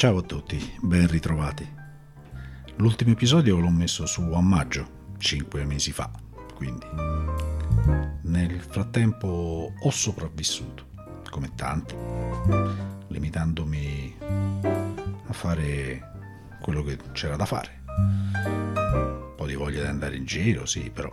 Ciao a tutti, ben ritrovati. L'ultimo episodio l'ho messo su a maggio, 5 mesi fa, quindi nel frattempo ho sopravvissuto, come tanti, limitandomi a fare quello che c'era da fare. Un po' di voglia di andare in giro, sì, però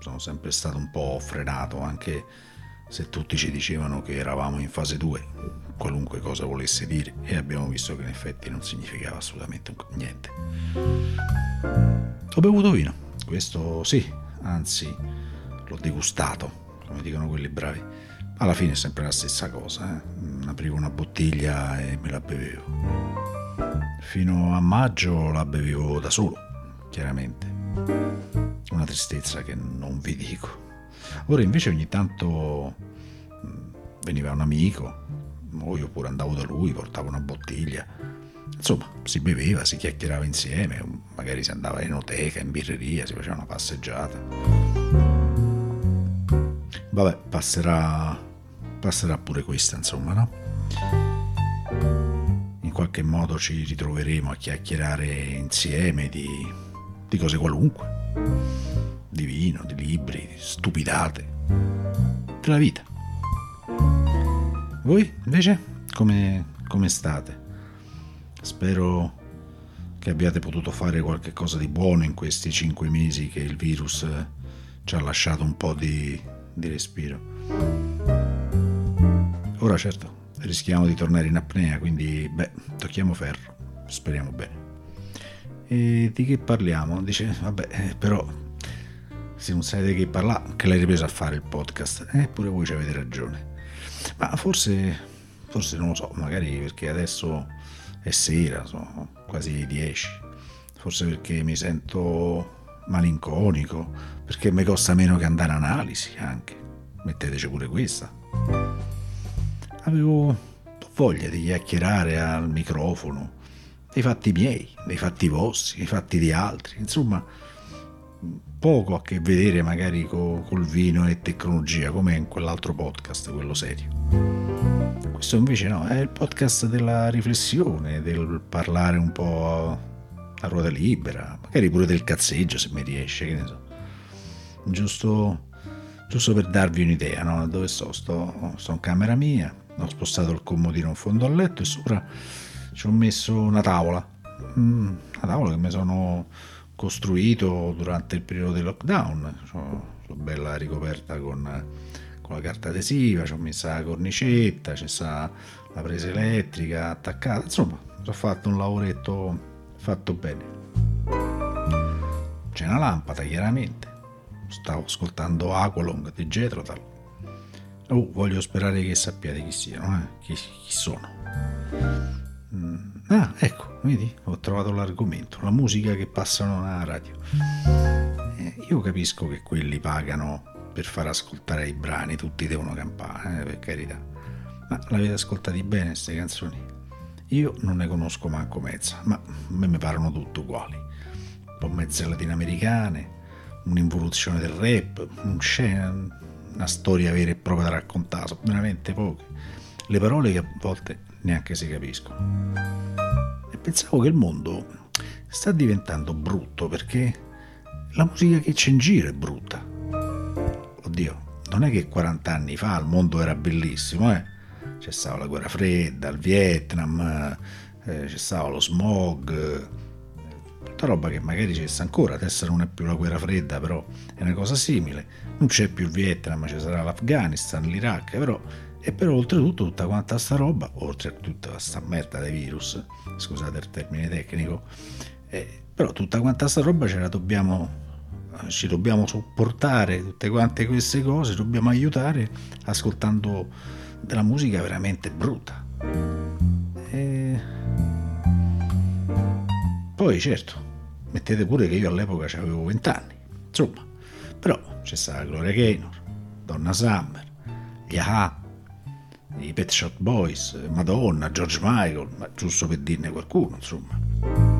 sono sempre stato un po' frenato, anche se tutti ci dicevano che eravamo in fase 2, qualunque cosa volesse dire, e abbiamo visto che in effetti non significava assolutamente niente. Ho bevuto vino, questo sì, anzi l'ho degustato, come dicono quelli bravi. Alla fine è sempre la stessa cosa, eh? aprivo una bottiglia e me la bevevo. Fino a maggio la bevevo da solo, chiaramente. Una tristezza che non vi dico. Ora invece ogni tanto mm, veniva un amico, io pure andavo da lui, portavo una bottiglia. Insomma, si beveva, si chiacchierava insieme, magari si andava in enoteca, in birreria, si faceva una passeggiata. Vabbè, passerà, passerà pure questa, insomma, no? In qualche modo ci ritroveremo a chiacchierare insieme di, di cose qualunque di vino, di libri, di stupidate, della vita. Voi invece come, come state? Spero che abbiate potuto fare qualche cosa di buono in questi cinque mesi che il virus ci ha lasciato un po' di, di respiro. Ora certo, rischiamo di tornare in apnea, quindi beh, tocchiamo ferro, speriamo bene. E di che parliamo? Dice, vabbè, eh, però se non sapete che parlare, che l'hai ripreso a fare il podcast. Eppure voi ci avete ragione. Ma forse, forse non lo so, magari perché adesso è sera, sono quasi le 10. Forse perché mi sento malinconico, perché mi costa meno che andare analisi anche. Metteteci pure questa. Avevo voglia di chiacchierare al microfono dei fatti miei, dei fatti vostri, dei fatti di altri, insomma poco a che vedere magari co, col vino e tecnologia, come in quell'altro podcast, quello serio. Questo invece no, è il podcast della riflessione, del parlare un po' a ruota libera, magari pure del cazzeggio se mi riesce, che ne so. Giusto, giusto per darvi un'idea, no? Dove sto? sto? Sto in camera mia, ho spostato il comodino in fondo al letto e sopra ci ho messo una tavola. Mm, una tavola che mi sono costruito durante il periodo del lockdown, sono bella ricoperta con, la carta adesiva, ci ho messo la cornicetta, c'è sta la presa elettrica attaccata, insomma, ho fatto un lavoretto fatto bene. C'è una lampada, chiaramente. Stavo ascoltando Aqualong di Getrotal. Oh, voglio sperare che sappiate chi siano, eh? chi, chi sono. Mm Ah, ecco, vedi, ho trovato l'argomento, la musica che passano alla radio. Eh, io capisco che quelli pagano per far ascoltare i brani, tutti devono campare, eh, per carità. Ma l'avete ascoltati bene queste canzoni? Io non ne conosco manco mezza, ma a me mi parlano tutte uguali. Un po' mezze latinoamericane, un'involuzione del rap, un scena, una storia vera e propria da raccontare, sono veramente poche. Le parole che a volte neanche si capiscono pensavo che il mondo sta diventando brutto perché la musica che c'è in giro è brutta. Oddio, non è che 40 anni fa il mondo era bellissimo, eh? C'è stata la guerra fredda, il Vietnam, eh, c'è stato lo smog, tutta roba che magari c'è ancora, adesso non è più la guerra fredda, però è una cosa simile. Non c'è più il Vietnam, ci sarà l'Afghanistan, l'Iraq, però e però oltretutto tutta quanta sta roba, oltre a tutta questa merda dei virus, scusate il termine tecnico, eh, però tutta quanta sta roba ce la dobbiamo, ci dobbiamo sopportare, tutte quante queste cose, dobbiamo aiutare ascoltando della musica veramente brutta. E... Poi certo, mettete pure che io all'epoca avevo 20 anni, insomma, però c'è stata Gloria Gaynor, Donna Summer, Yaha, i Pet Shop Boys, Madonna, George Michael, ma giusto per dirne qualcuno, insomma.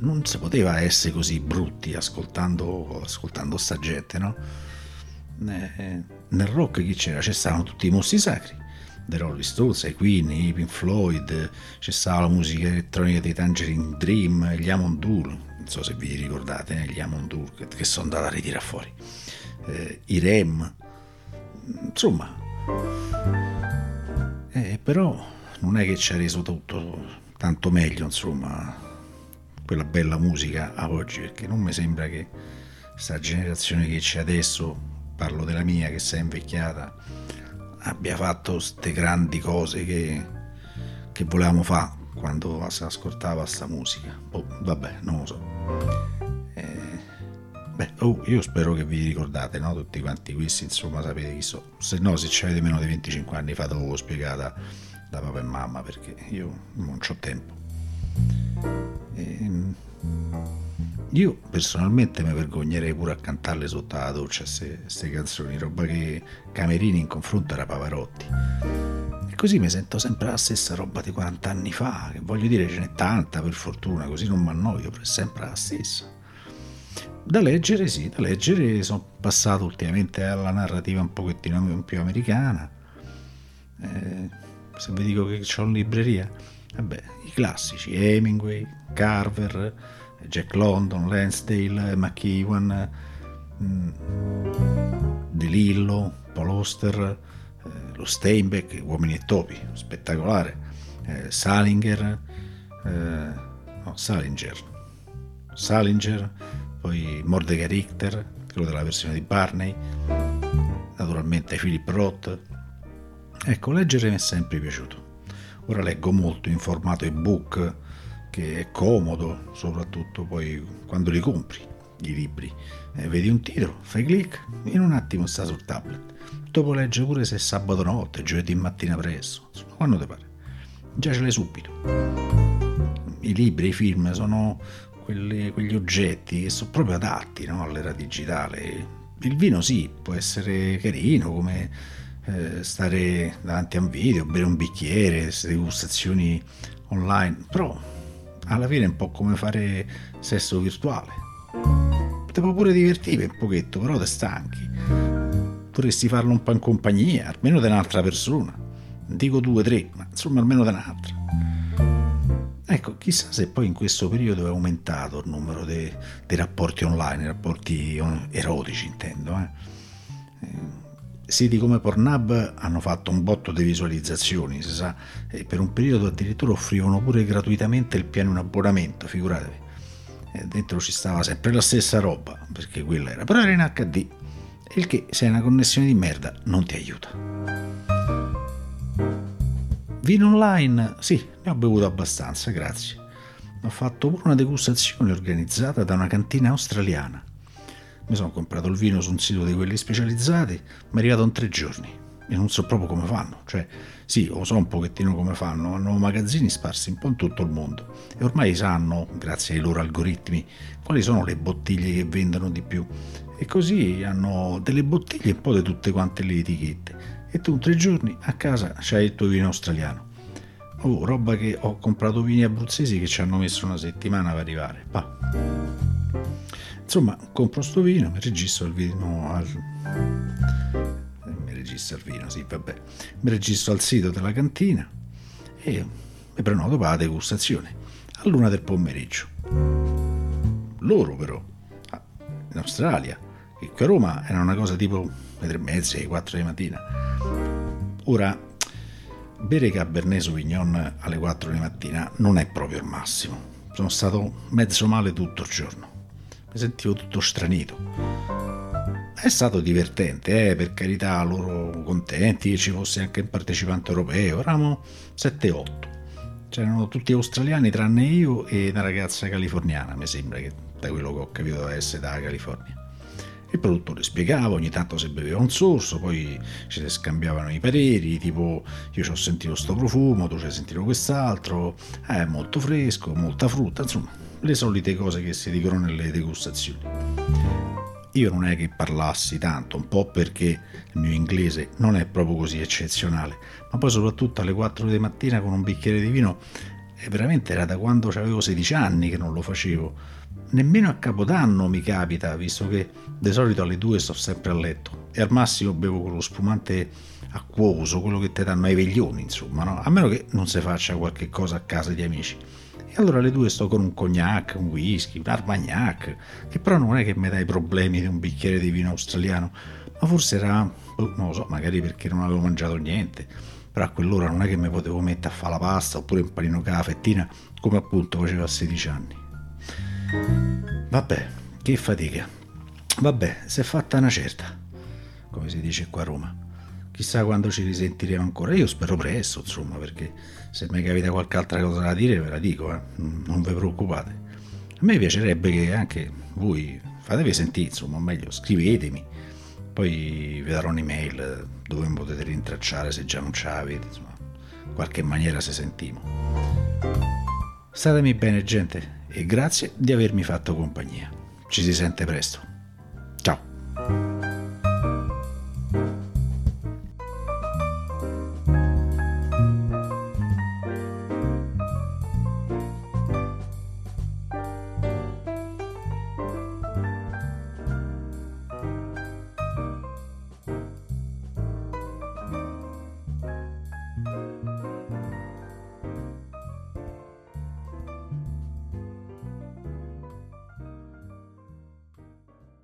Non si poteva essere così brutti ascoltando, ascoltando sta gente, no? Eh, nel rock chi c'era? Stavano tutti i mostri sacri, dei Rolling Stones, i Queen, i Pink Floyd, stata la musica elettronica dei Tangerine Dream, gli Amon Dur, non so se vi ricordate, eh, gli Amon Dur che, che sono andati a ritirare fuori, eh, i Rem, insomma, eh, però non è che ci ha reso tutto tanto meglio, insomma, quella bella musica a oggi, perché non mi sembra che questa generazione che c'è adesso, parlo della mia che si è invecchiata, abbia fatto queste grandi cose che, che volevamo fare quando si ascoltava questa musica. Oh, vabbè, non lo so. Eh, beh, oh, io spero che vi ricordate, no? Tutti quanti questi, insomma, sapete chi so. Se no, se avete meno di 25 anni, fatelo spiegata da papà e mamma, perché io non ho tempo. Eh, io personalmente mi vergognerei pure a cantarle sotto la doccia queste canzoni, roba che Camerini in confronto era Pavarotti. E così mi sento sempre la stessa roba di 40 anni fa, che voglio dire ce n'è tanta per fortuna, così non mi annoio, è sempre la stessa. Da leggere sì, da leggere sono passato ultimamente alla narrativa un pochettino più americana. Eh, se vi dico che c'ho in libreria, vabbè, i classici, Hemingway, Carver, Jack London, Lansdale, McEwan, mm, De Lillo, Paul Oster, eh, lo Steinbeck, Uomini e Topi, spettacolare, eh, Salinger, eh, no, Salinger, Salinger, poi Mordecai Richter, quello della versione di Barney, naturalmente Philip Roth. Ecco, leggere mi è sempre piaciuto. Ora leggo molto in formato ebook che è comodo, soprattutto poi quando li compri i libri. Eh, vedi un titolo, fai clic, in un attimo sta sul tablet. Dopo legge pure se è sabato notte, giovedì mattina presto, insomma, quando ti pare. Già ce l'hai subito. I libri, i film sono quelli, quegli oggetti che sono proprio adatti no, all'era digitale. Il vino sì, può essere carino come eh, stare davanti a un video, bere un bicchiere, degustazioni online, però alla fine è un po' come fare sesso virtuale. Ti può pure divertire un pochetto, però ti stanchi. Potresti farlo un po' in compagnia, almeno di un'altra persona. Dico due tre, ma insomma almeno di un'altra. Ecco, chissà se poi in questo periodo è aumentato il numero dei, dei rapporti online, rapporti erotici intendo. Eh siti come Pornhub hanno fatto un botto di visualizzazioni, si sa, e per un periodo addirittura offrivano pure gratuitamente il piano in abbonamento, figuratevi. E dentro ci stava sempre la stessa roba, perché quella era, però era in HD, il che se hai una connessione di merda non ti aiuta. Vino online? Sì, ne ho bevuto abbastanza, grazie. Ho fatto pure una degustazione organizzata da una cantina australiana mi sono comprato il vino su un sito di quelli specializzati, mi è arrivato in tre giorni e non so proprio come fanno. Cioè, sì, lo so un pochettino come fanno, hanno magazzini sparsi un po' in tutto il mondo e ormai sanno, grazie ai loro algoritmi, quali sono le bottiglie che vendono di più. E così hanno delle bottiglie un po' di tutte quante le etichette. E tu in tre giorni a casa c'hai il tuo vino australiano. Oh, roba che ho comprato vini abruzzesi che ci hanno messo una settimana per arrivare. Pa. Insomma, compro sto vino, mi registro il vino al... Mi registro il vino, sì, vabbè. Mi registro al sito della cantina e mi prenoto per la degustazione a luna del pomeriggio. Loro però, ah, in Australia, che qui a Roma era una cosa tipo le tre e mezza, alle quattro di mattina. Ora, bere Cabernet Sauvignon alle 4 di mattina non è proprio il massimo. Sono stato mezzo male tutto il giorno mi sentivo tutto stranito. È stato divertente, eh, per carità, loro contenti che ci fosse anche un partecipante europeo, eravamo 7-8. C'erano tutti australiani tranne io e una ragazza californiana, mi sembra che da quello che ho capito deve essere dalla California. Il produttore spiegava, ogni tanto si beveva un sorso, poi ci si scambiavano i pareri, tipo io ci ho sentito questo profumo, tu ci hai sentito quest'altro, è eh, molto fresco, molta frutta, insomma le solite cose che si dicono nelle degustazioni. Io non è che parlassi tanto, un po' perché il mio inglese non è proprio così eccezionale, ma poi soprattutto alle 4 di mattina con un bicchiere di vino, e veramente era da quando avevo 16 anni che non lo facevo. nemmeno a Capodanno mi capita, visto che di solito alle due sto sempre a letto e al massimo bevo con lo spumante acquoso, quello che ti danno ai veglioni, insomma, no? A meno che non si faccia qualche cosa a casa di amici. E allora alle due sto con un cognac, un whisky, un armagnac, che però non è che mi dai problemi di un bicchiere di vino australiano, ma forse era, boh, non lo so, magari perché non avevo mangiato niente, però a quell'ora non è che mi potevo mettere a fare la pasta oppure un panino con la fettina, come appunto facevo a 16 anni. Vabbè, che fatica. Vabbè, si è fatta una certa, come si dice qua a Roma. Chissà quando ci risentiremo ancora. Io spero presto, insomma, perché se mi capita qualche altra cosa da dire ve la dico, eh? non vi preoccupate. A me piacerebbe che anche voi fatevi sentire, insomma, o meglio, scrivetemi. Poi vi darò un'email dove mi potete rintracciare se già non ce l'avete, insomma, in qualche maniera se sentimo. Statemi bene, gente, e grazie di avermi fatto compagnia. Ci si sente presto.